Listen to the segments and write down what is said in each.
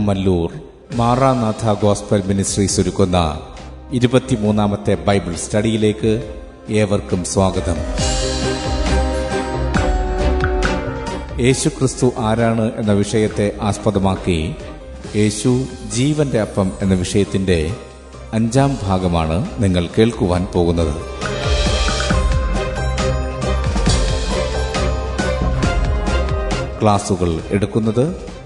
Kummallur Maranatha gospel ministries ഒരുക്കുന്ന ഇരുപത്തിമൂന്നാമത്തെ Bible സ്റ്റഡിയിലേക്ക് ഏവർക്കും സ്വാഗതം. യേശുക്രിസ്തു ആരാണ് എന്ന വിഷയത്തെ ആസ്പദമാക്കി യേശു ജീവന്റെ അപ്പം എന്ന വിഷയത്തിന്റെ അഞ്ചാം ഭാഗമാണ് നിങ്ങൾ കേൾക്കുവാൻ പോകുന്നത്. ക്ലാസുകൾ എടുക്കുന്നത്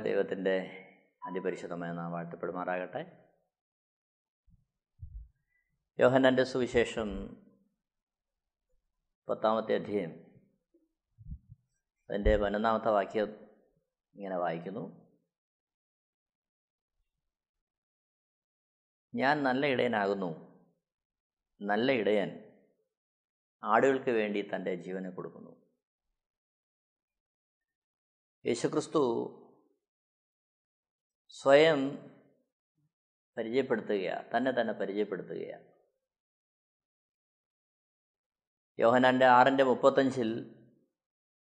ദൈവത്തിന്റെ അതിപരിശുദ്ധമായ നാം വാഴ്ത്തപ്പെടുമാറാകട്ടെ. യോഹന്നാന്റെ സുവിശേഷം പത്താമത്തെ അധ്യയം. അതിന്റെ പതിനൊന്നാമത്തെ വാക്യം ഇങ്ങനെ വായിക്കുന്നു. ഞാൻ നല്ല ഇടയനാകുന്നു. നല്ല ഇടയൻ ആടുകൾക്ക് വേണ്ടി തന്റെ ജീവനെ കൊടുക്കുന്നു. യേശുക്രിസ്തു സ്വയം പരിചയപ്പെടുത്തുകയാണ് തന്നെ തന്നെ പരിചയപ്പെടുത്തുകയാണ് യോഹനാന്റെ ആറിന്റെ മുപ്പത്തഞ്ചിൽ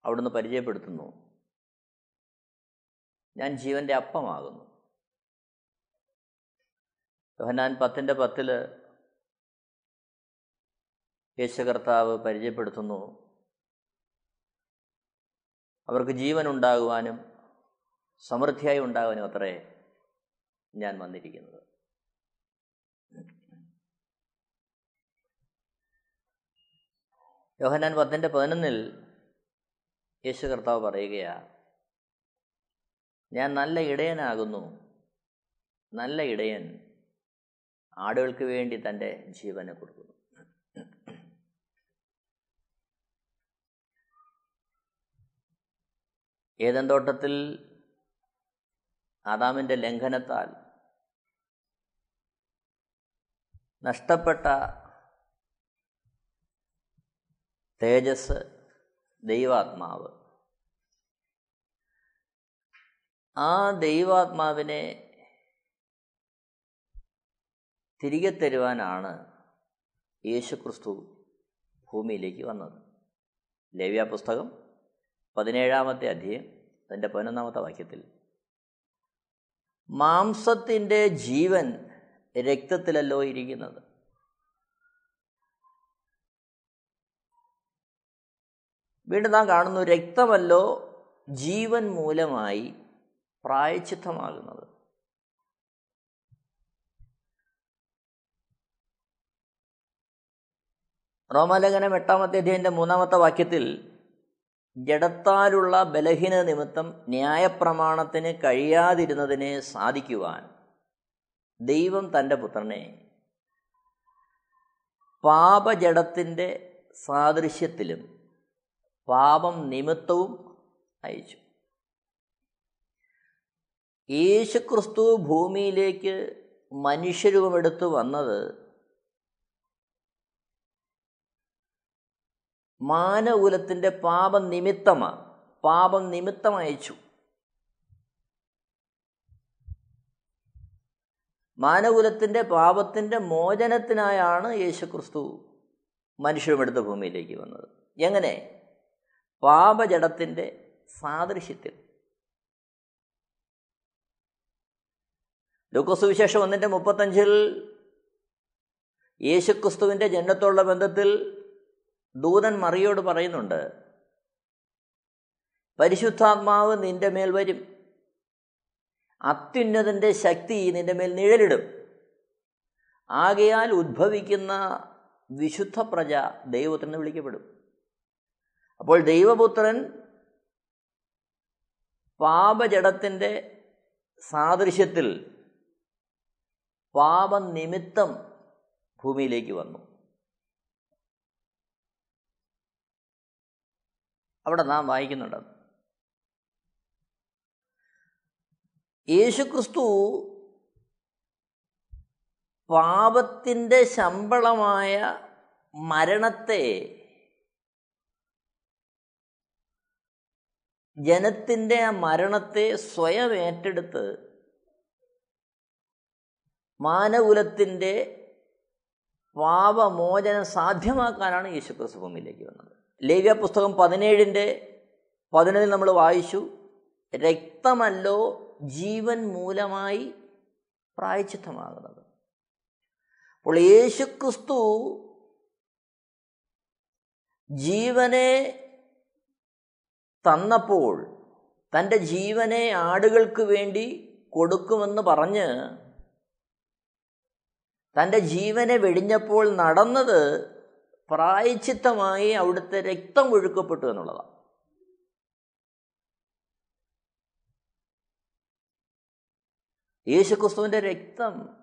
അവിടുന്ന് പരിചയപ്പെടുത്തുന്നു ഞാൻ ജീവന്റെ അപ്പമാകുന്നു. യോഹനാൻ പത്തിന്റെ പത്തിൽ യേശു കർത്താവ് പരിചയപ്പെടുത്തുന്നു അവർക്ക് ജീവൻ ഉണ്ടാകുവാനും സമൃദ്ധിയായി ഉണ്ടാകാനും അത്രേ ഞാൻ വന്നിരിക്കുന്നത്. യോഹനാൻ പത്തിന്റെ പതിനൊന്നിൽ യേശു കർത്താവ് പറയുകയാ ഞാൻ നല്ല ഇടയനാകുന്നു. നല്ല ഇടയൻ ആടുകൾക്ക് വേണ്ടി തന്റെ ജീവനെ കൊടുക്കുന്നു. ഏതൻ തോട്ടത്തിൽ ആദാമിന്റെ ലംഘനത്താൽ നഷ്ടപ്പെട്ട തേജസ് ദൈവാത്മാവ്. ആ ദൈവാത്മാവിനെ തിരികെ തരുവാനാണ് യേശുക്രിസ്തു ഭൂമിയിലേക്ക് വന്നത്. ലേവ്യ പുസ്തകം പതിനേഴാമത്തെ അധ്യയം അതിന്റെ പതിനൊന്നാമത്തെ വാക്യത്തിൽ മാംസത്തിന്റെ ജീവൻ രക്തത്തിലല്ലോ ഇരിക്കുന്നത്. വീണ്ടും നാം കാണുന്നു രക്തമല്ലോ ജീവൻ മൂലമായി പ്രായച്ചിത്തമാകുന്നത്. റോമാലേഖനം എട്ടാമത്തെ അധ്യയന്റെ മൂന്നാമത്തെ വാക്യത്തിൽ ജഡത്താലുള്ള ബലഹീന നിമിത്തം ന്യായപ്രമാണത്തിന് കഴിയാതിരുന്നതിനെ സാധിക്കുവാൻ ദൈവം തന്റെ പുത്രനെ പാപജടത്തിന്റെ സാദൃശ്യത്തിലും പാപം നിമിത്തവും അയച്ചു. യേശുക്രിസ്തു ഭൂമിയിലേക്ക് മനുഷ്യരൂപമെടുത്ത് വന്നത് മാനകുലത്തിന്റെ പാപം നിമിത്തമാണ് പാപം നിമിത്തം അയച്ചു. മാനകുലത്തിന്റെ പാപത്തിന്റെ മോചനത്തിനായാണ് യേശുക്രിസ്തു മനുഷ്യരുമെടുത്ത ഭൂമിയിലേക്ക് വന്നത്. എങ്ങനെ? പാപജടത്തിന്റെ സാദൃശ്യത്തിൽ. ലുക്കസുവിശേഷം ഒന്നിന്റെ മുപ്പത്തഞ്ചിൽ യേശുക്രിസ്തുവിന്റെ ജന്മത്തോടുള്ള ബന്ധത്തിൽ ദൂതൻ മറിയോട് പറയുന്നുണ്ട് പരിശുദ്ധാത്മാവ് നിന്റെ മേൽ വരും. അത്യുന്നതന്റെ ശക്തി നിന്റെ മേൽ നിഴലിടും. ആകയാൽ ഉദ്ഭവിക്കുന്ന വിശുദ്ധ പ്രജ ദൈവത്തിന് വിളിക്കപ്പെടും. അപ്പോൾ ദൈവപുത്രൻ പാപജടത്തിന്റെ സാദൃശ്യത്തിൽ പാപനിമിത്തം ഭൂമിയിലേക്ക് വന്നു. അവിടെ നാം വായിക്കുന്നുണ്ട് യേശുക്രിസ്തു പാപത്തിന്റെ ശമ്പളമായ മരണത്തെ ജനത്തിന്റെ ആ മരണത്തെ സ്വയം ഏറ്റെടുത്ത് മാനകുലത്തിന്റെ പാപമോചനം സാധ്യമാക്കാനാണ് യേശുക്രിസ്തു ഭൂമിയിലേക്ക് വന്നത്. ലേവ്യ പുസ്തകം പതിനേഴിന്റെ പതിനൊന്നിൽ നമ്മൾ വായിച്ചു. രക്തമല്ലോ ജീവൻ മൂലമായി പ്രായച്ചിത്തമാകുന്നത്. അപ്പോൾ യേശുക്രിസ്തു ജീവനെ തന്നപ്പോൾ തന്റെ ജീവനെ ആടുകൾക്ക് വേണ്ടി കൊടുക്കുമെന്ന് പറഞ്ഞ് തന്റെ ജീവനെ വെടിഞ്ഞപ്പോൾ നടന്നത് പ്രായച്ചിത്തമായി അവിടുത്തെ രക്തം ഒഴുക്കപ്പെട്ടു എന്നുള്ളതാണ്. യേശുക്രിസ്തുവിന്റെ രക്തം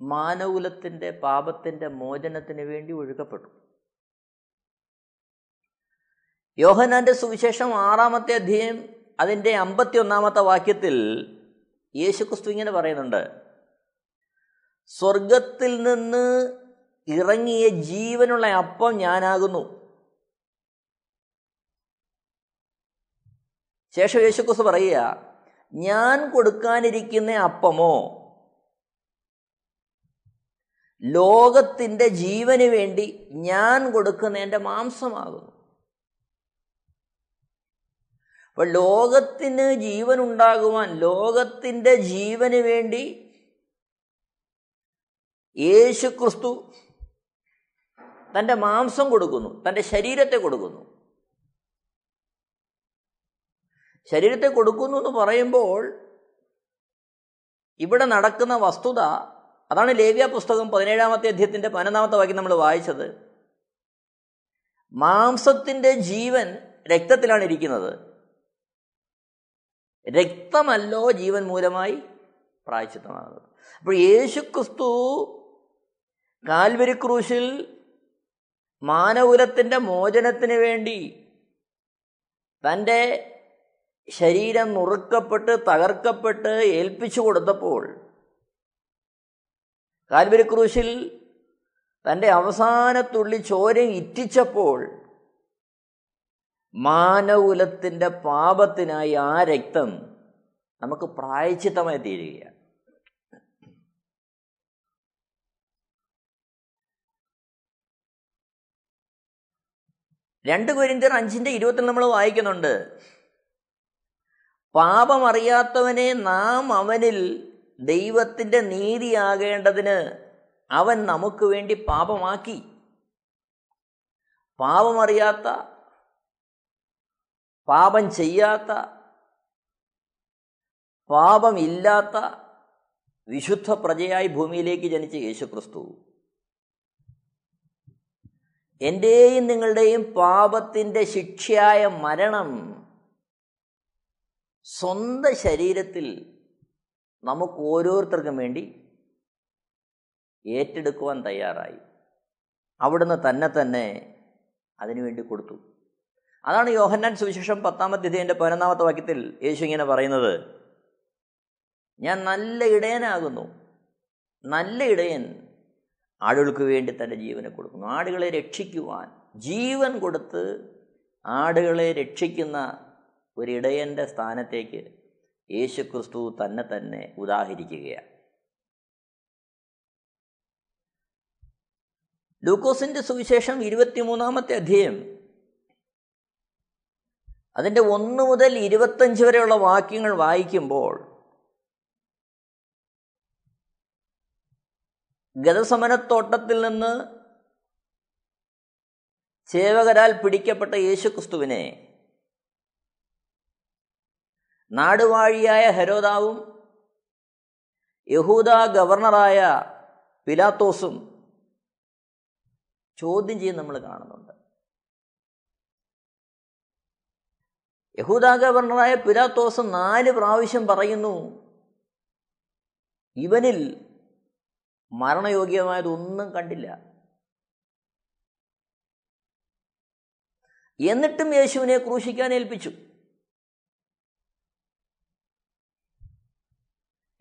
മാനകുലത്തിന്റെ പാപത്തിന്റെ മോചനത്തിന് വേണ്ടി ഒഴുകപ്പെട്ടു യോഹനാന്റെ സുവിശേഷം ആറാമത്തെ അധ്യയം അതിന്റെ അമ്പത്തി ഒന്നാമത്തെ വാക്യത്തിൽ യേശുക്രിസ്തു ഇങ്ങനെ പറയുന്നുണ്ട്. സ്വർഗത്തിൽ നിന്ന് ഇറങ്ങിയ ജീവനുള്ള അപ്പം ഞാനാകുന്നു. ശേഷം യേശുക്രിസ്തു പറയുക ഞാൻ കൊടുക്കാനിരിക്കുന്ന അപ്പമോ? ലോകത്തിന്റെ ജീവന് വേണ്ടി ഞാൻ കൊടുക്കുന്ന എന്റെ മാംസമാകുന്നു. അപ്പൊ ലോകത്തിന് ജീവൻ ഉണ്ടാകുവാൻ ലോകത്തിന്റെ ജീവന് വേണ്ടി യേശുക്രിസ്തു തന്റെ മാംസം കൊടുക്കുന്നു തന്റെ ശരീരത്തെ കൊടുക്കുന്നു. ശരീരത്തെ കൊടുക്കുന്നു എന്ന് പറയുമ്പോൾ ഇവിടെ നടക്കുന്ന വസ്തുത അതാണ് ലേവ്യ പുസ്തകം പതിനേഴാമത്തെ അധ്യയത്തിന്റെ പതിനൊന്നാമത്തെ വാക്യം നമ്മൾ വായിച്ചത്. മാംസത്തിന്റെ ജീവൻ രക്തത്തിലാണ് ഇരിക്കുന്നത്. രക്തമല്ലോ ജീവൻ മൂലമായി പ്രായച്ചിത്തമാകുന്നത്. അപ്പോൾ യേശു ക്രിസ്തു കാൽവരി ക്രൂശിൽ മാനകുലത്തിന്റെ മോചനത്തിന് വേണ്ടി തന്റെ ശരീരം നുറുക്കപ്പെട്ട് തകർക്കപ്പെട്ട് ഏൽപ്പിച്ചു കൊടുത്തപ്പോൾ കാൽവരി ക്രൂശിൽ തന്റെ അവസാനത്തുള്ളി ചോരം ഇറ്റിച്ചപ്പോൾ മാനകുലത്തിന്റെ പാപത്തിനായി ആ രക്തം നമുക്ക് പ്രായച്ചിത്തമായി തീരുകയാണ്. രണ്ട് കുരിന്തർ അഞ്ചിന്റെ ഇരുപത്തിൽ നമ്മൾ വായിക്കുന്നുണ്ട്. പാപമറിയാത്തവനെ നാം അവനിൽ ദൈവത്തിന്റെ നീതിയാകേണ്ടതിന് അവൻ നമുക്ക് വേണ്ടി പാപമാക്കി. പാപമറിയാത്ത പാപം ചെയ്യാത്ത പാപമില്ലാത്ത വിശുദ്ധ പ്രജയായി ഭൂമിയിലേക്ക് ജനിച്ച യേശുക്രിസ്തു. എന്റെയും നിങ്ങളുടെയും പാപത്തിന്റെ ശിക്ഷയായ മരണം സ്വന്തം ശരീരത്തിൽ നമുക്ക് ഓരോരുത്തർക്കും വേണ്ടി ഏറ്റെടുക്കുവാൻ തയ്യാറായി. അവിടുന്ന് തന്നെ തന്നെ അതിനുവേണ്ടി കൊടുത്തു. അതാണ് യോഹന്നാൻ സുവിശേഷം പത്താമത്തെ ഇതിന്റെ പതിനൊന്നാമത്തെ വാക്യത്തിൽ യേശു ഇങ്ങനെ പറയുന്നത്. ഞാൻ നല്ല ഇടയനാകുന്നു. നല്ല ഇടയൻ ആടുകൾക്ക് വേണ്ടി തന്റെ ജീവനെ കൊടുക്കുന്നു. ആടുകളെ രക്ഷിക്കുവാൻ ജീവൻ കൊടുത്ത് ആടുകളെ രക്ഷിക്കുന്ന ഒരു ഇടയന്റെ സ്ഥാനത്തേക്ക് യേശുക്രിസ്തു തന്നെ തന്നെ ഉദാഹരിക്കുകയാണ്. ലൂക്കോസിന്റെ സുവിശേഷം ഇരുപത്തിമൂന്നാമത്തെ അധ്യയം. അതിന്റെ ഒന്ന് മുതൽ ഇരുപത്തഞ്ച് വരെയുള്ള വാക്യങ്ങൾ വായിക്കുമ്പോൾ ഗതസമനത്തോട്ടത്തിൽ നിന്ന് ചേവകരാൽ പിടിക്കപ്പെട്ട യേശുക്രിസ്തുവിനെ നാടുവാഴിയായ ഹരോദാവും യഹൂദ ഗവർണറായ പിലാത്തോസും ചോദ്യം ചെയ്ത് നമ്മൾ കാണുന്നുണ്ട്. യഹൂദ ഗവർണറായ പിലാത്തോസ് നാല് പ്രാവശ്യം പറയുന്നു ഇവനിൽ മരണയോഗ്യമായതൊന്നും കണ്ടില്ല. എന്നിട്ടും യേശുവിനെ ക്രൂശിക്കാൻ ഏൽപ്പിച്ചു.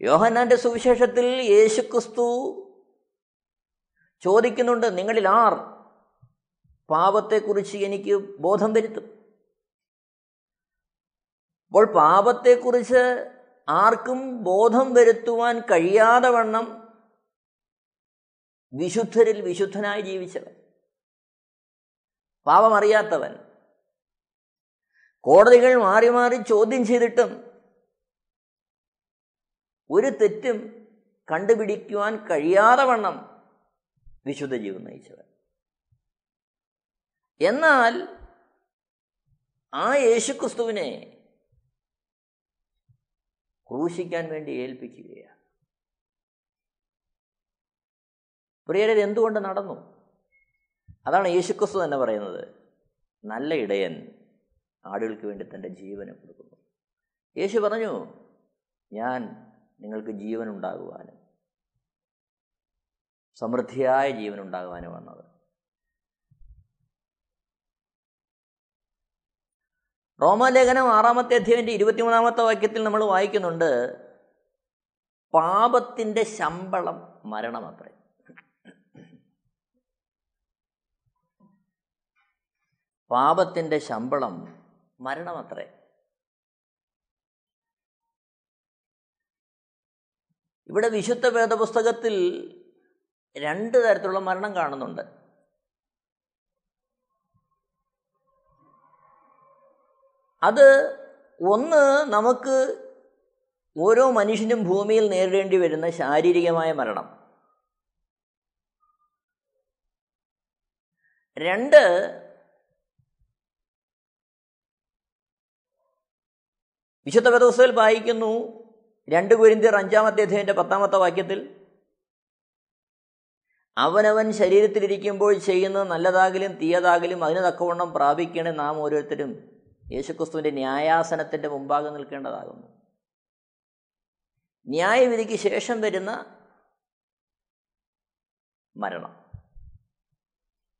യോഹന്നാന്റെ സുവിശേഷത്തിൽ യേശുക്രിസ്തു ചോദിക്കുന്നുണ്ട് നിങ്ങളിൽ ആർ പാപത്തെക്കുറിച്ച് എനിക്ക് ബോധം വരുത്തും അപ്പോൾ പാപത്തെക്കുറിച്ച് ആർക്കും ബോധം വരുത്തുവാൻ കഴിയാതെ വണ്ണം വിശുദ്ധരിൽ വിശുദ്ധനായി ജീവിച്ചവൻ പാപമറിയാത്തവൻ കോടതികൾ മാറി മാറി ചോദ്യം ചെയ്തിട്ടും ഒരു തെറ്റും കണ്ടുപിടിക്കുവാൻ കഴിയാതെ വണ്ണം വിശുദ്ധ ജീവൻ നയിച്ചവൻ. എന്നാൽ ആ യേശുക്രിസ്തുവിനെ ക്രൂശിക്കാൻ വേണ്ടി ഏൽപ്പിക്കുകയാണ്. പ്രിയരെ എന്തുകൊണ്ട് നടന്നു? അതാണ് യേശുക്രിസ്തു തന്നെ പറയുന്നത്. നല്ല ഇടയൻ ആടുകൾക്ക് വേണ്ടി തന്റെ ജീവനെ കൊടുക്കുന്നു. യേശു പറഞ്ഞു ഞാൻ നിങ്ങൾക്ക് ജീവൻ ഉണ്ടാകുവാനും സമൃദ്ധിയായ ജീവൻ ഉണ്ടാകുവാനും വന്നത് റോമാലേഖനം ആറാമത്തെ അധ്യായന്റെ ഇരുപത്തിമൂന്നാമത്തെ വാക്യത്തിൽ നമ്മൾ വായിക്കുന്നുണ്ട് പാപത്തിന്റെ ശമ്പളം മരണമത്രേ. പാപത്തിന്റെ ശമ്പളം മരണമത്രേ. ഇവിടെ വിശുദ്ധ വേദപുസ്തകത്തിൽ രണ്ട് തരത്തിലുള്ള മരണം കാണുന്നുണ്ട്. അത് ഒന്ന് നമുക്ക് ഓരോ മനുഷ്യനും ഭൂമിയിൽ നേരിടേണ്ടി വരുന്ന ശാരീരികമായ മരണം. രണ്ട് വിശുദ്ധ വേദപുസ്തകത്തിൽ വായിക്കുന്നു രണ്ട് കുരിന്തിയർ അഞ്ചാമത്തെ അധ്യയന്റെ പത്താമത്തെ വാക്യത്തിൽ അവനവൻ ശരീരത്തിലിരിക്കുമ്പോൾ ചെയ്യുന്ന നല്ലതാകലും തീയതാകലും അതിന് തക്കവണ്ണം പ്രാപിക്കണേ നാം ഓരോരുത്തരും യേശുക്രിസ്തുവിന്റെ ന്യായാസനത്തിന്റെ മുമ്പാകെ നിൽക്കേണ്ടതാകുന്നു. ന്യായവിധിക്ക് ശേഷം വരുന്ന മരണം.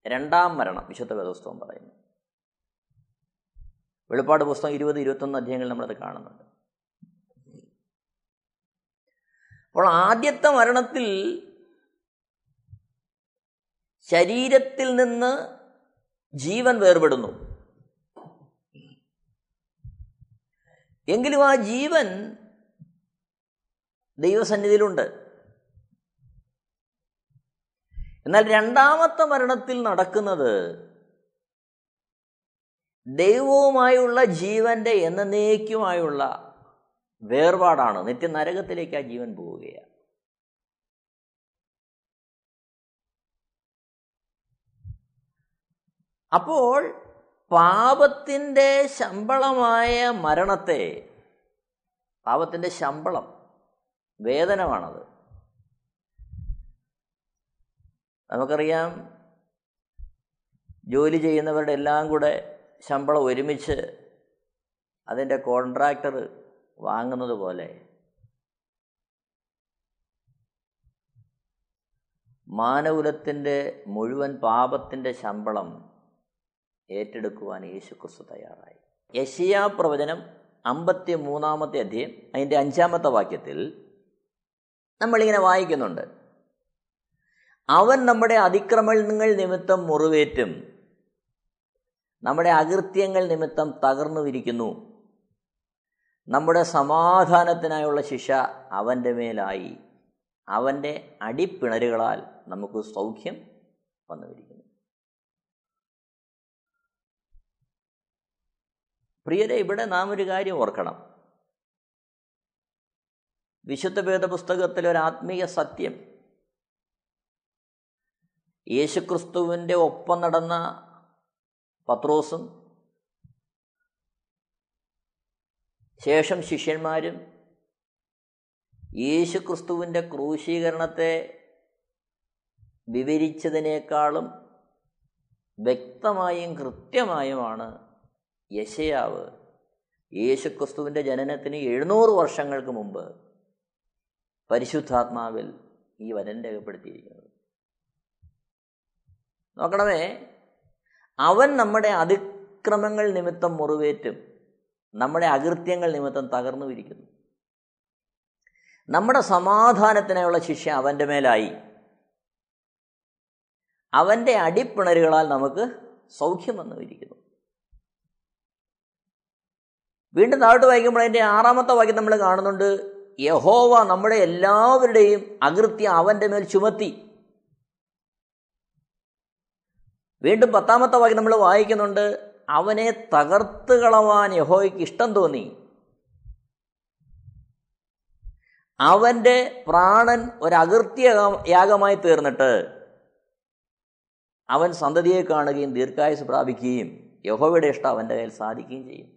രണ്ടാം മരണം വിശുദ്ധ വേദോസ്തവം പറയുന്നു. വെളിപ്പാട് പുസ്തകം ഇരുപത് ഇരുപത്തൊന്ന് അധ്യായങ്ങൾ നമ്മളത് കാണുന്നുണ്ട്. അപ്പോൾ ആദ്യത്തെ മരണത്തിൽ ശരീരത്തിൽ നിന്ന് ജീവൻ വേർപെടുന്നു. എങ്കിലും ആ ജീവൻ ദൈവസന്നിധിയിലുണ്ട്. എന്നാൽ രണ്ടാമത്തെ മരണത്തിൽ നടക്കുന്നത് ദൈവവുമായുള്ള ജീവന്റെ എന്നേക്കുമായുള്ള വേർപാടാണ്. നിത്യ നരകത്തിലേക്ക് ആ ജീവൻ പോവുകയാണ്. അപ്പോൾ പാപത്തിന്റെ ശമ്പളമായ മരണത്തെ പാപത്തിന്റെ ശമ്പളം വേതനമാണത് നമുക്കറിയാം ജോലി ചെയ്യുന്നവരുടെ എല്ലാം കൂടെ ശമ്പളം ഒരുമിച്ച് അതിന്റെ കോൺട്രാക്ടർ വാങ്ങുന്നത് പോലെ മാനകുലത്തിന്റെ മുഴുവൻ പാപത്തിന്റെ ശമ്പളം ഏറ്റെടുക്കുവാൻ യേശുക്രിസ്തു തയ്യാറായി. യശിയാ പ്രവചനം അമ്പത്തി മൂന്നാമത്തെ അധ്യയം അതിന്റെ അഞ്ചാമത്തെ വാക്യത്തിൽ നമ്മളിങ്ങനെ വായിക്കുന്നുണ്ട്. അവൻ നമ്മുടെ അതിക്രമങ്ങൾ നിമിത്തം മുറിവേറ്റും നമ്മുടെ അകൃത്യങ്ങൾ നിമിത്തം തകർന്നു വിരിക്കുന്നു നമ്മുടെ സമാധാനത്തിനായുള്ള ശിക്ഷ അവന്റെ മേലായി. അവന്റെ അടിപ്പിണരുകളാൽ നമുക്ക് സൗഖ്യം വന്നുവരിക്കുന്നു പ്രിയരെ ഇവിടെ നാം ഒരു കാര്യം ഓർക്കണം. വിശുദ്ധ വേദപുസ്തകത്തിലെ ഒരു ആത്മീയ സത്യം. യേശുക്രിസ്തുവിന്റെ ഒപ്പം നടന്ന പത്രോസും ശേഷം ശിഷ്യന്മാരും യേശുക്രിസ്തുവിന്റെ ക്രൂശീകരണത്തെ വിവരിച്ചതിനേക്കാളും വ്യക്തമായും കൃത്യമായുമാണ് യശയാവ് യേശുക്രിസ്തുവിന്റെ ജനനത്തിന് എഴുന്നൂറ് വർഷങ്ങൾക്ക് മുമ്പ് പരിശുദ്ധാത്മാവിൽ ഈ വരൻ രേഖപ്പെടുത്തിയിരിക്കുന്നത്. നോക്കണമേ അവൻ നമ്മുടെ അതിക്രമങ്ങൾ നിമിത്തം മുറിവേറ്റും. നമ്മുടെ അകൃത്യങ്ങൾ നിമിത്തം തകർന്നു വിരിക്കുന്നു. നമ്മുടെ സമാധാനത്തിനായുള്ള ശിക്ഷ അവന്റെ മേലായി. അവന്റെ അടിപ്പിണരുകളാൽ നമുക്ക് സൗഖ്യം വന്നു വിരിക്കുന്നു. വീണ്ടും താഴോട്ട് വായിക്കുമ്പോൾ അതിന്റെ ആറാമത്തെ വാക്യം നമ്മൾ കാണുന്നുണ്ട്. യഹോവ നമ്മുടെ എല്ലാവരുടെയും അകൃത്യം അവന്റെ മേൽ ചുമത്തി. വീണ്ടും പത്താമത്തെ വാക്യം നമ്മൾ വായിക്കുന്നുണ്ട്. അവനെ തകർത്ത് കളവാൻ യഹോയ്ക്ക് ഇഷ്ടം തോന്നി. അവന്റെ പ്രാണൻ ഒരു അകൃത്യ യാഗമായി തീർന്നിട്ട് അവൻ സന്തതിയെ കാണുകയും ദീർഘായുസ് പ്രാപിക്കുകയും യഹോവയുടെ ഇഷ്ടം അവന്റെ കയ്യിൽ സാധിക്കുകയും ചെയ്യും.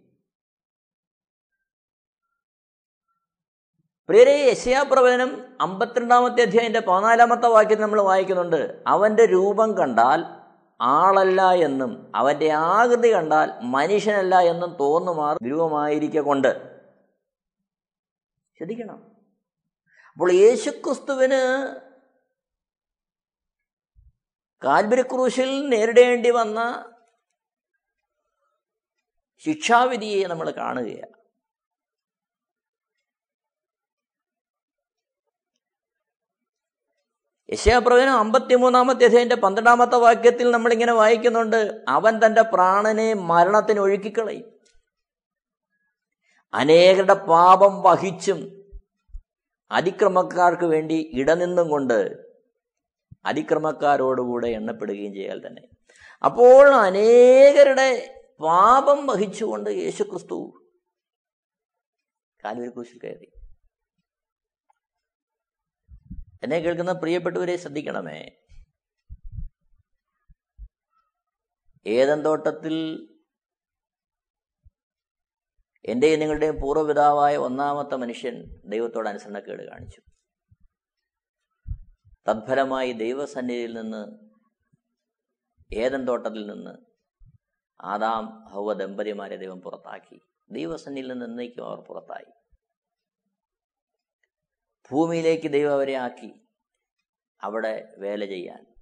പ്രിയരെ യശയാപ്രവചനം അമ്പത്തിരണ്ടാമത്തെ അധ്യായന്റെ പതിനാലാമത്തെ വാക്യം നമ്മൾ വായിക്കുന്നുണ്ട്. അവന്റെ രൂപം കണ്ടാൽ ആളല്ല എന്നും അവന്റെ ആകൃതി കണ്ടാൽ മനുഷ്യനല്ല എന്നും തോന്നുമാർ രൂപമായിരിക്കൊണ്ട് ശ്രദ്ധിക്കണം. അപ്പോൾ യേശുക്രിസ്തുവിന് കാൽബരി ക്രൂശിൽ നേരിടേണ്ടി വന്ന ശിക്ഷാവിധിയെ നമ്മൾ കാണുകയാണ്. യശയാപ്രവചനം അമ്പത്തിമൂന്നാമത്തെ അധ്യായന്റെ പന്ത്രണ്ടാമത്തെ വാക്യത്തിൽ നമ്മളിങ്ങനെ വായിക്കുന്നുണ്ട്. അവൻ തന്റെ പ്രാണനെ മരണത്തിന് ഒഴുക്കിക്കളയും. അനേകരുടെ പാപം വഹിച്ചും അതിക്രമക്കാർക്ക് വേണ്ടി ഇടനിന്നും കൊണ്ട് അതിക്രമക്കാരോടുകൂടെ എണ്ണപ്പെടുകയും ചെയ്യാൽ തന്നെ. അപ്പോൾ അനേകരുടെ പാപം വഹിച്ചുകൊണ്ട് യേശുക്രിസ്തു കാലുവരി കുശിൽ കയറി. എന്നെ കേൾക്കുന്ന പ്രിയപ്പെട്ടവരെ ശ്രദ്ധിക്കണമേ. ഏതൻ തോട്ടത്തിൽ എന്റെയും നിങ്ങളുടെയും പൂർവപിതാവായ ഒന്നാമത്തെ മനുഷ്യൻ ദൈവത്തോട് അനുസരണക്കേട് കാണിച്ചു. തത്ഫലമായി ദൈവസന്നിധിയിൽ നിന്ന് ഏതൻ തോട്ടത്തിൽ നിന്ന് ആദാം ഹൗവ ദമ്പതിമാരെ ദൈവം പുറത്താക്കി. ദൈവസന്നിധിയിൽ നിന്ന് എന്നേക്കും അവർ പുറത്തായി. ഭൂമിയിലേക്ക് ദൈവം അവരെ ആക്കി അവിടെ വേല ചെയ്യാൻ.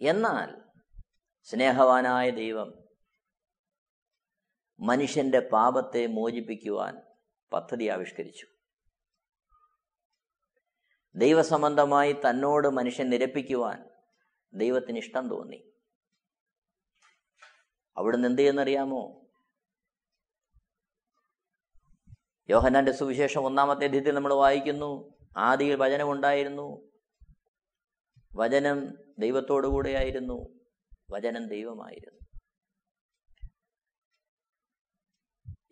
എന്നാൽ സ്നേഹവാനായ ദൈവം മനുഷ്യന്റെ പാപത്തെ മോചിപ്പിക്കുവാൻ പദ്ധതി ആവിഷ്കരിച്ചു. ദൈവസംബന്ധമായി തന്നോട് മനുഷ്യൻ നിരപ്പിക്കുവാൻ ദൈവത്തിന് ഇഷ്ടം തോന്നി. അവിടുന്ന് എന്ത് ചെയ്യുന്നറിയാമോ യോഹന്നാന്റെ സുവിശേഷം ഒന്നാമത്തെ അധ്യയത്തിൽ നമ്മൾ വായിക്കുന്നു. ആദിയിൽ വചനമുണ്ടായിരുന്നു വചനം ദൈവത്തോടു കൂടെയായിരുന്നു. വചനം ദൈവമായിരുന്നു.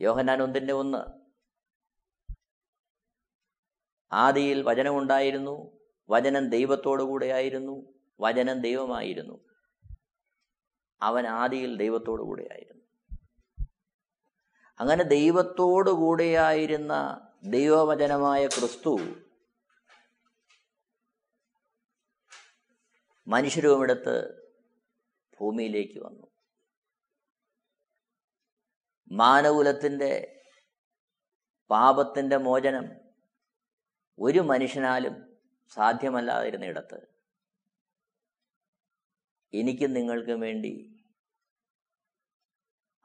യോഹന്നാൻ ഒന്നിന്റെ ഒന്ന്. ആദിയിൽ വചനമുണ്ടായിരുന്നു വചനം ദൈവത്തോടു കൂടെയായിരുന്നു. വചനം ദൈവമായിരുന്നു. അവൻ ആദിയിൽ ദൈവത്തോടു കൂടെയായിരുന്നു. അങ്ങനെ ദൈവത്തോടു കൂടെയായിരുന്ന ദൈവവചനമായ ക്രിസ്തു മനുഷ്യരൂപമെടുത്ത് ഭൂമിയിലേക്ക് വന്നു. മാനകുലത്തിന്റെ പാപത്തിന്റെ മോചനം ഒരു മനുഷ്യനാലും സാധ്യമല്ലാതിരുന്നിടത്ത് എനിക്കും നിങ്ങൾക്കും വേണ്ടി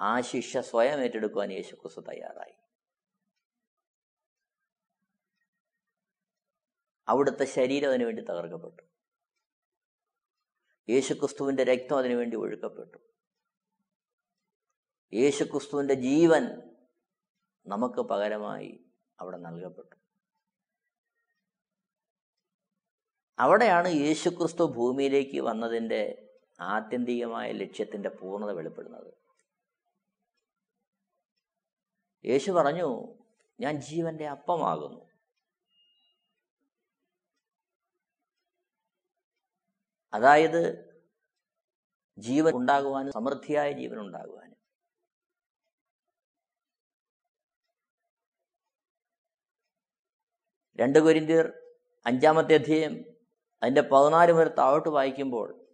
ആ ശിക്ഷ സ്വയം ഏറ്റെടുക്കുവാൻ യേശുക്രിസ്തു തയ്യാറായി. അവിടുത്തെ ശരീരം അതിനു വേണ്ടി തകർക്കപ്പെട്ടു. യേശുക്രിസ്തുവിന്റെ രക്തം അതിനു വേണ്ടി ഒഴുക്കപ്പെട്ടു. യേശുക്രിസ്തുവിന്റെ ജീവൻ നമുക്ക് പകരമായി അവിടെ നൽകപ്പെട്ടു. അവിടെയാണ് യേശുക്രിസ്തു ഭൂമിയിലേക്ക് വന്നതിന്റെ ആത്യന്തികമായ ലക്ഷ്യത്തിന്റെ പൂർണത വെളിപ്പെടുന്നത്. യേശു പറഞ്ഞു ഞാൻ ജീവന്റെ അപ്പമാകുന്നു. അതായത് ജീവൻ ഉണ്ടാകുവാനും സമൃദ്ധിയായ ജീവൻ ഉണ്ടാകുവാനും. രണ്ട് കുരിന്തിയർ അഞ്ചാമത്തെ അധ്യയം അതിന്റെ പതിനാല് മുതൽ താഴോട്ട് വായിക്കുമ്പോൾ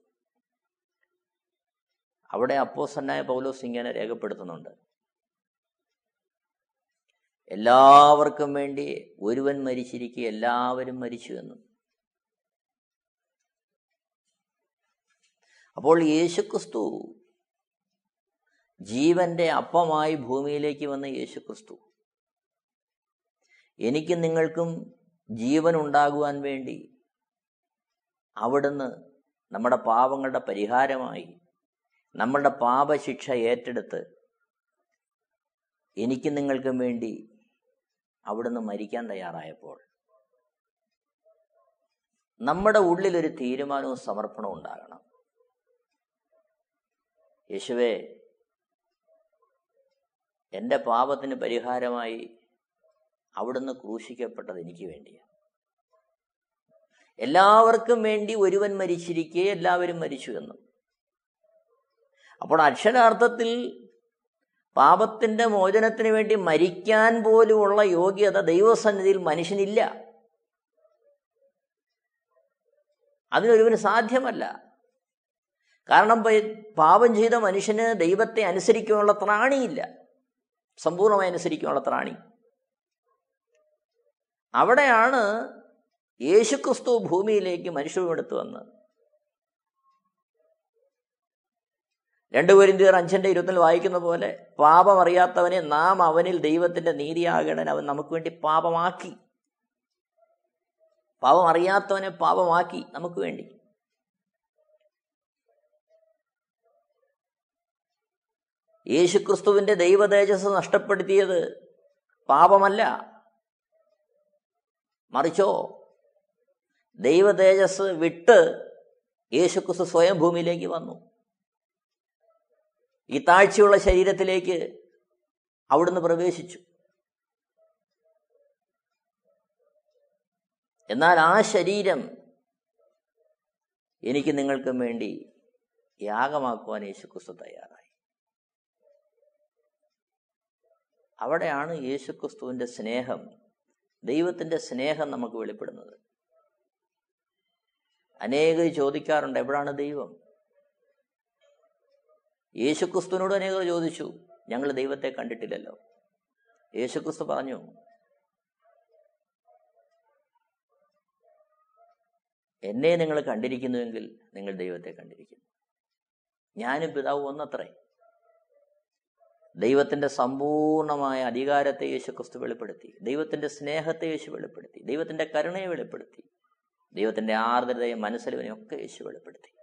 അവിടെ അപ്പോസന്നായ പൗലോസ് ഇങ്ങനെ രേഖപ്പെടുത്തുന്നുണ്ട്. എല്ലാവർക്കും വേണ്ടി ഒരുവൻ മരിച്ചിരിക്കുക എല്ലാവരും മരിച്ചു എന്നും. അപ്പോൾ യേശുക്രിസ്തു ജീവന്റെ അപ്പമായി ഭൂമിയിലേക്ക് വന്ന യേശുക്രിസ്തു. എനിക്കും നിങ്ങൾക്കും ജീവൻ ഉണ്ടാകുവാൻ വേണ്ടി അവിടുന്ന് നമ്മുടെ പാപങ്ങളുടെ പരിഹാരമായി നമ്മളുടെ പാപശിക്ഷ ഏറ്റെടുത്ത് എനിക്കും നിങ്ങൾക്കും വേണ്ടി അവിടുന്ന് മരിക്കാൻ തയ്യാറായപ്പോൾ നമ്മുടെ ഉള്ളിൽ ഒരു തീരുമാനവും സമർപ്പണവും ഉണ്ടാകണം. യേശുവേ എന്റെ പാപത്തിന് പരിഹാരമായി അവിടുന്ന് ക്രൂശിക്കപ്പെട്ടത് എനിക്ക് വേണ്ടിയാണ് എല്ലാവർക്കും വേണ്ടി ഒരുവൻ മരിച്ചിരിക്കെ എല്ലാവരും മരിച്ചു എന്നും. അപ്പോൾ അക്ഷരാർത്ഥത്തിൽ പാപത്തിന്റെ മോചനത്തിന് വേണ്ടി മരിക്കാൻ പോലുമുള്ള യോഗ്യത ദൈവസന്നിധിയിൽ മനുഷ്യനില്ല. അതിനൊരുവന് സാധ്യമല്ല. കാരണം പാപം ചെയ്ത മനുഷ്യന് ദൈവത്തെ അനുസരിക്കാനുള്ള ത്രാണിയില്ല. സമ്പൂർണമായി അനുസരിക്കാനുള്ള ത്രാണി. അവിടെയാണ് യേശുക്രിസ്തു ഭൂമിയിലേക്ക് മനുഷ്യരുമെടുത്തു വന്നത്. രണ്ടു പേരിന്ത്യർ അഞ്ചന്റെ ഇരുപത്തിൽ വായിക്കുന്ന പോലെ പാപം അറിയാത്തവനെ നാം അവനിൽ ദൈവത്തിന്റെ നീതിയാകണൻ അവൻ നമുക്ക് വേണ്ടി പാപമാക്കി. പാപം അറിയാത്തവനെ പാപമാക്കി നമുക്ക് വേണ്ടി. യേശുക്രിസ്തുവിന്റെ ദൈവതേജസ് നഷ്ടപ്പെടുത്തിയത് പാപമല്ല. മറിച്ചോ ദൈവതേജസ് വിട്ട് യേശുക്രിസ്തു സ്വയം ഭൂമിയിലേക്ക് വന്നു. ഈ താഴ്ചയുള്ള ശരീരത്തിലേക്ക് അവിടുന്ന് പ്രവേശിച്ചു. എന്നാൽ ആ ശരീരം എനിക്ക് നിങ്ങൾക്കും വേണ്ടി യാഗമാക്കുവാൻ യേശുക്രിസ്തു തയ്യാറായി. അവിടെയാണ് യേശുക്രിസ്തുവിന്റെ സ്നേഹം ദൈവത്തിന്റെ സ്നേഹം നമുക്ക് വെളിപ്പെടുന്നത്. അനേകർ ചോദിക്കാറുണ്ട് എവിടാണ് ദൈവം? യേശുക്രിസ്തുവിനോട് അനേകർ ചോദിച്ചു ഞങ്ങൾ ദൈവത്തെ കണ്ടിട്ടില്ലല്ലോ. യേശുക്രിസ്തു പറഞ്ഞു എന്നെ നിങ്ങൾ കണ്ടിരിക്കുന്നുവെങ്കിൽ നിങ്ങൾ ദൈവത്തെ കണ്ടിരിക്കുന്നു. ഞാനും പിതാവ് ഒന്നത്രേ. ദൈവത്തിന്റെ സമ്പൂർണമായ അധികാരത്തെ യേശുക്രിസ്തു വെളിപ്പെടുത്തി ദൈവത്തിന്റെ സ്നേഹത്തെ യേശു വെളിപ്പെടുത്തി ദൈവത്തിന്റെ കരുണയെ വെളിപ്പെടുത്തി ദൈവത്തിന്റെ ആർദ്രതയും മനസ്സിലുവിനെയും ഒക്കെ യേശു വെളിപ്പെടുത്തി.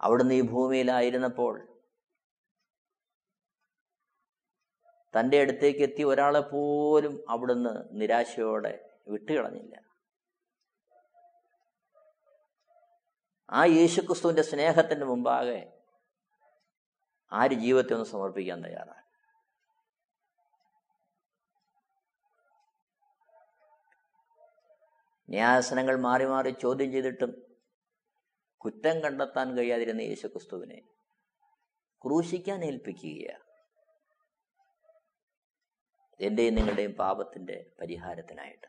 അവിടുന്ന് ഈ ഭൂമിയിലായിരുന്നപ്പോൾ തന്റെ അടുത്തേക്ക് എത്തി ഒരാളെ പോലും അവിടുന്ന് നിരാശയോടെ വിട്ടുകളഞ്ഞില്ല. ആ യേശുക്രിസ്തുവിന്റെ സ്നേഹത്തിന്റെ മുമ്പാകെ ആര് ജീവിതത്തെ ഒന്ന് സമർപ്പിക്കാൻ തയ്യാറാണ്? ന്യായാസനങ്ങൾ മാറി മാറി ചോദ്യം ചെയ്തിട്ടും കുറ്റം കണ്ടെത്താൻ കഴിയാതിരുന്ന യേശുക്രിസ്തുവിനെ ക്രൂശിക്കാൻ ഏൽപ്പിക്കുകയാണ് എന്റെയും നിങ്ങളുടെയും പാപത്തിന്റെ പരിഹാരത്തിനായിട്ട്.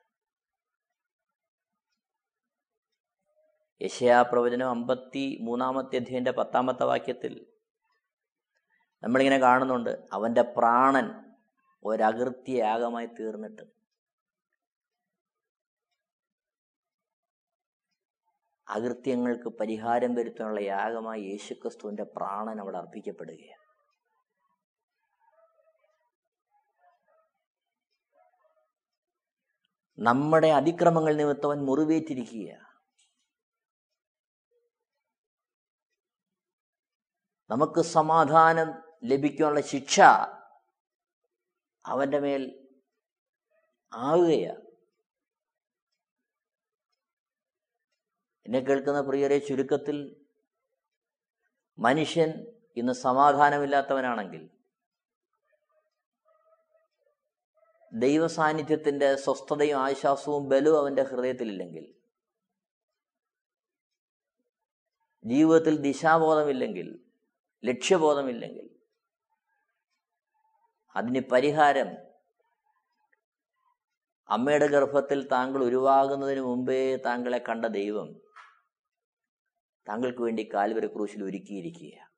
യശയാ പ്രവചനം അമ്പത്തി മൂന്നാമത്തെ അധ്യയന്റെ പത്താമത്തെ വാക്യത്തിൽ നമ്മളിങ്ങനെ കാണുന്നുണ്ട് അവന്റെ പ്രാണൻ ഒരകൃത്യയാഗമായി തീർന്നിട്ട് അകൃത്യങ്ങൾക്ക് പരിഹാരം വരുത്താനുള്ള യാഗമായി യേശുക്രിസ്തുവിന്റെ പ്രാണൻ അവിടെ അർപ്പിക്കപ്പെടുകയാണ്. നമ്മുടെ അതിക്രമങ്ങൾ നിമിത്തവൻ മുറിവേറ്റിരിക്കുക നമുക്ക് സമാധാനം ലഭിക്കാനുള്ള ശിക്ഷ അവന്റെ മേൽ ആവുകയാണ്. എന്നെ കേൾക്കുന്ന പ്രിയരെ ചുരുക്കത്തിൽ മനുഷ്യൻ ഇന്ന് സമാധാനമില്ലാത്തവനാണെങ്കിൽ ദൈവ സാന്നിധ്യത്തിന്റെ സ്വസ്ഥതയും ആശ്വാസവും ബലവും അവന്റെ ഹൃദയത്തിലില്ലെങ്കിൽ ജീവിതത്തിൽ ദിശാബോധമില്ലെങ്കിൽ ലക്ഷ്യബോധമില്ലെങ്കിൽ അതിന് പരിഹാരം അമ്മയുടെ ഗർഭത്തിൽ താങ്കൾ ഉരുവാകുന്നതിന് മുമ്പേ താങ്കളെ കണ്ട ദൈവം താങ്കൾക്ക് വേണ്ടി കാൽവര ക്രൂശിൽ ഒരുക്കിയിരിക്കുക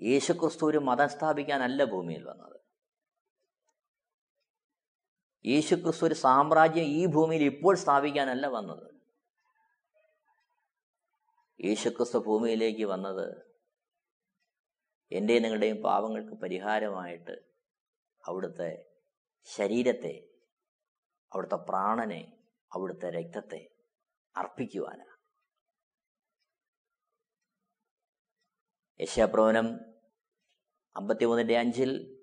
യേശുക്രിസ്തു ഒരു മതം സ്ഥാപിക്കാനല്ല ഭൂമിയിൽ വന്നത്. യേശുക്രിസ്തു ഒരു സാമ്രാജ്യം ഈ ഭൂമിയിൽ ഇപ്പോൾ സ്ഥാപിക്കാനല്ല വന്നത്. യേശുക്രിസ്തു ഭൂമിയിലേക്ക് വന്നത് എന്റെയും നിങ്ങളുടെയും പാവങ്ങൾക്ക് പരിഹാരമായിട്ട് അവിടുത്തെ ശരീരത്തെ അവിടുത്തെ പ്രാണനെ അവിടുത്തെ രക്തത്തെ അർപ്പിക്കുവാനാണ് യശാപ്രവനം അമ്പത്തിമൂന്നിന്റെ അഞ്ചിൽ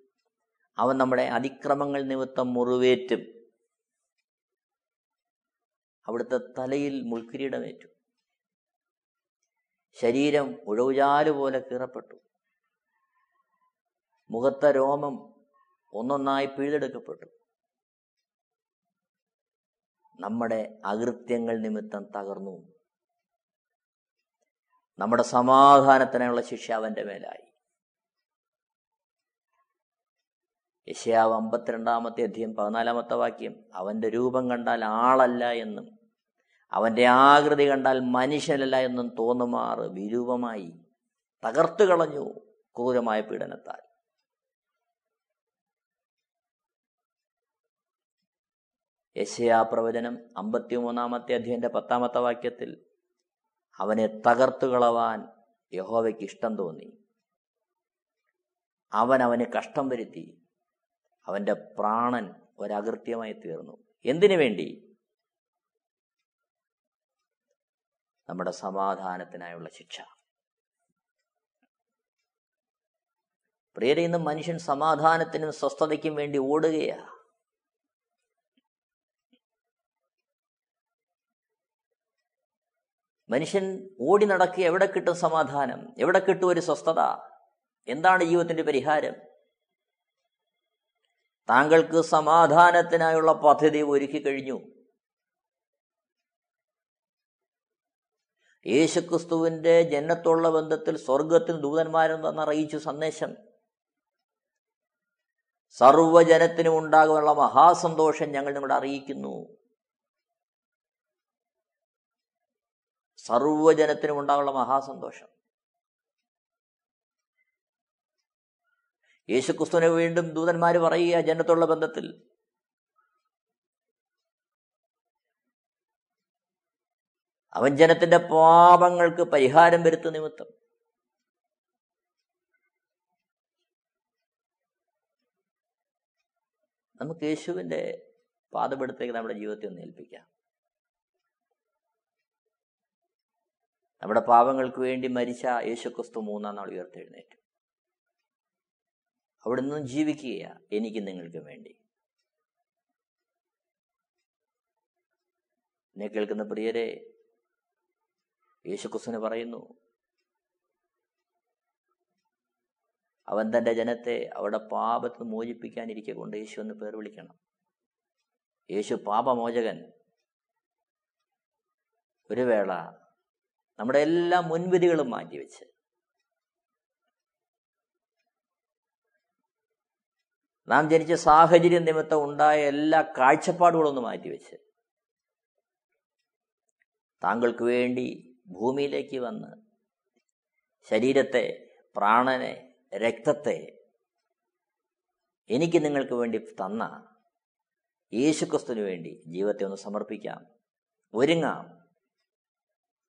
അവൻ നമ്മുടെ അതിക്രമങ്ങൾ നിമിത്തം മുറിവേറ്റും. അവിടുത്തെ തലയിൽ മുൾക്കിരീടമേറ്റു. ശരീരം ഉഴവുചാൽ പോലെ കീറപ്പെട്ടു. മുഖത്തെ രോമം ഒന്നൊന്നായി പിഴുതെടുക്കപ്പെട്ടു. നമ്മുടെ അകൃത്യങ്ങൾ നിമിത്തം തകർന്നു. നമ്മുടെ സമാധാനത്തിനുള്ള ശിക്ഷ അവന്റെ മേലായി. യശയാവ് അമ്പത്തിരണ്ടാമത്തെ അധ്യയം പതിനാലാമത്തെ വാക്യം അവന്റെ രൂപം കണ്ടാൽ ആളല്ല എന്നും അവന്റെ ആകൃതി കണ്ടാൽ മനുഷ്യനല്ല എന്നും തോന്നുമാറ് വിരൂപമായി തകർത്തു കളഞ്ഞു ക്രൂരമായ പീഡനത്താൽ. യശയാ പ്രവചനം അമ്പത്തിമൂന്നാമത്തെ അധ്യയന്റെ പത്താമത്തെ വാക്യത്തിൽ അവനെ തകർത്തു കളവാൻ യഹോവയ്ക്ക് ഇഷ്ടം തോന്നി. അവൻ അവന് കഷ്ടം വരുത്തി. അവന്റെ പ്രാണൻ ഒരകൃത്യമായി തീർന്നു. എന്തിനു വേണ്ടി? നമ്മുടെ സമാധാനത്തിനായുള്ള ശിക്ഷ. പ്രിയരെ ഇന്ന് മനുഷ്യൻ സമാധാനത്തിനും സ്വസ്ഥതയ്ക്കും വേണ്ടി ഓടുകയാ. മനുഷ്യൻ ഓടി നടക്കുക എവിടെ കിട്ടും സമാധാനം? എവിടെ കിട്ടും ഒരു സ്വസ്ഥത? എന്താണ് ജീവിതത്തിന്റെ പരിഹാരം? താങ്കൾക്ക് സമാധാനത്തിനായുള്ള പദ്ധതി ഒരുക്കി കഴിഞ്ഞു. യേശുക്രിസ്തുവിന്റെ ജന്നത്തുള്ള ബന്ധത്തിൽ സ്വർഗത്തിന് ദൂതന്മാരും തന്നറിയിച്ചു സന്ദേശം. സർവജനത്തിനും ഉണ്ടാകാനുള്ള മഹാസന്തോഷം ഞങ്ങൾ നിങ്ങളെ അറിയിക്കുന്നു. സർവജനത്തിനും ഉണ്ടാവുള്ള മഹാസന്തോഷം. യേശുക്രിസ്തുവിനെ വീണ്ടും ദൂതന്മാർ പറയുക ജനത്തുള്ള ബന്ധത്തിൽ. അവൻ ജനത്തിന്റെ പാപങ്ങൾക്ക് പരിഹാരം വരുത്തു നിമിത്തം. നമുക്ക് യേശുവിന്റെ പാതപെടുത്തേക്ക് നമ്മുടെ ജീവിതത്തെ ഒന്ന് ഏൽപ്പിക്കാം. നമ്മുടെ പാപങ്ങൾക്ക് വേണ്ടി മരിച്ച യേശുക്രിസ്തു മൂന്നാം നാൾ ഉയർത്തെഴുന്നേറ്റു. അവിടെ നിന്നും ജീവിക്കുക എനിക്ക് നിങ്ങൾക്ക് വേണ്ടി. എന്നെ കേൾക്കുന്ന പ്രിയരെ യേശുക്രിസ്തുവിന് പറയുന്നു അവൻ തന്റെ ജനത്തെ അവരുടെ പാപത്തിൽ മോചിപ്പിക്കാനിരിക്കെ കൊണ്ട് യേശു എന്ന് പേർ വിളിക്കണം. യേശു പാപമോചകൻ. ഒരു വേള നമ്മുടെ എല്ലാ മുൻവിധികളും മാറ്റിവെച്ച്. നാം ജനിച്ച സാഹചര്യം നിമിത്തം ഉണ്ടായ എല്ലാ കാഴ്ചപ്പാടുകളൊന്നും മാറ്റിവെച്ച്. താങ്കൾക്ക് വേണ്ടി ഭൂമിയിലേക്ക് വന്ന് ശരീരത്തെ പ്രാണനെ രക്തത്തെ എനിക്ക് നിങ്ങൾക്ക് വേണ്ടി തന്ന യേശുക്രിസ്തുവിന് വേണ്ടി ജീവിതത്തെ ഒന്ന് സമർപ്പിക്കാം. ഒരുങ്ങാം.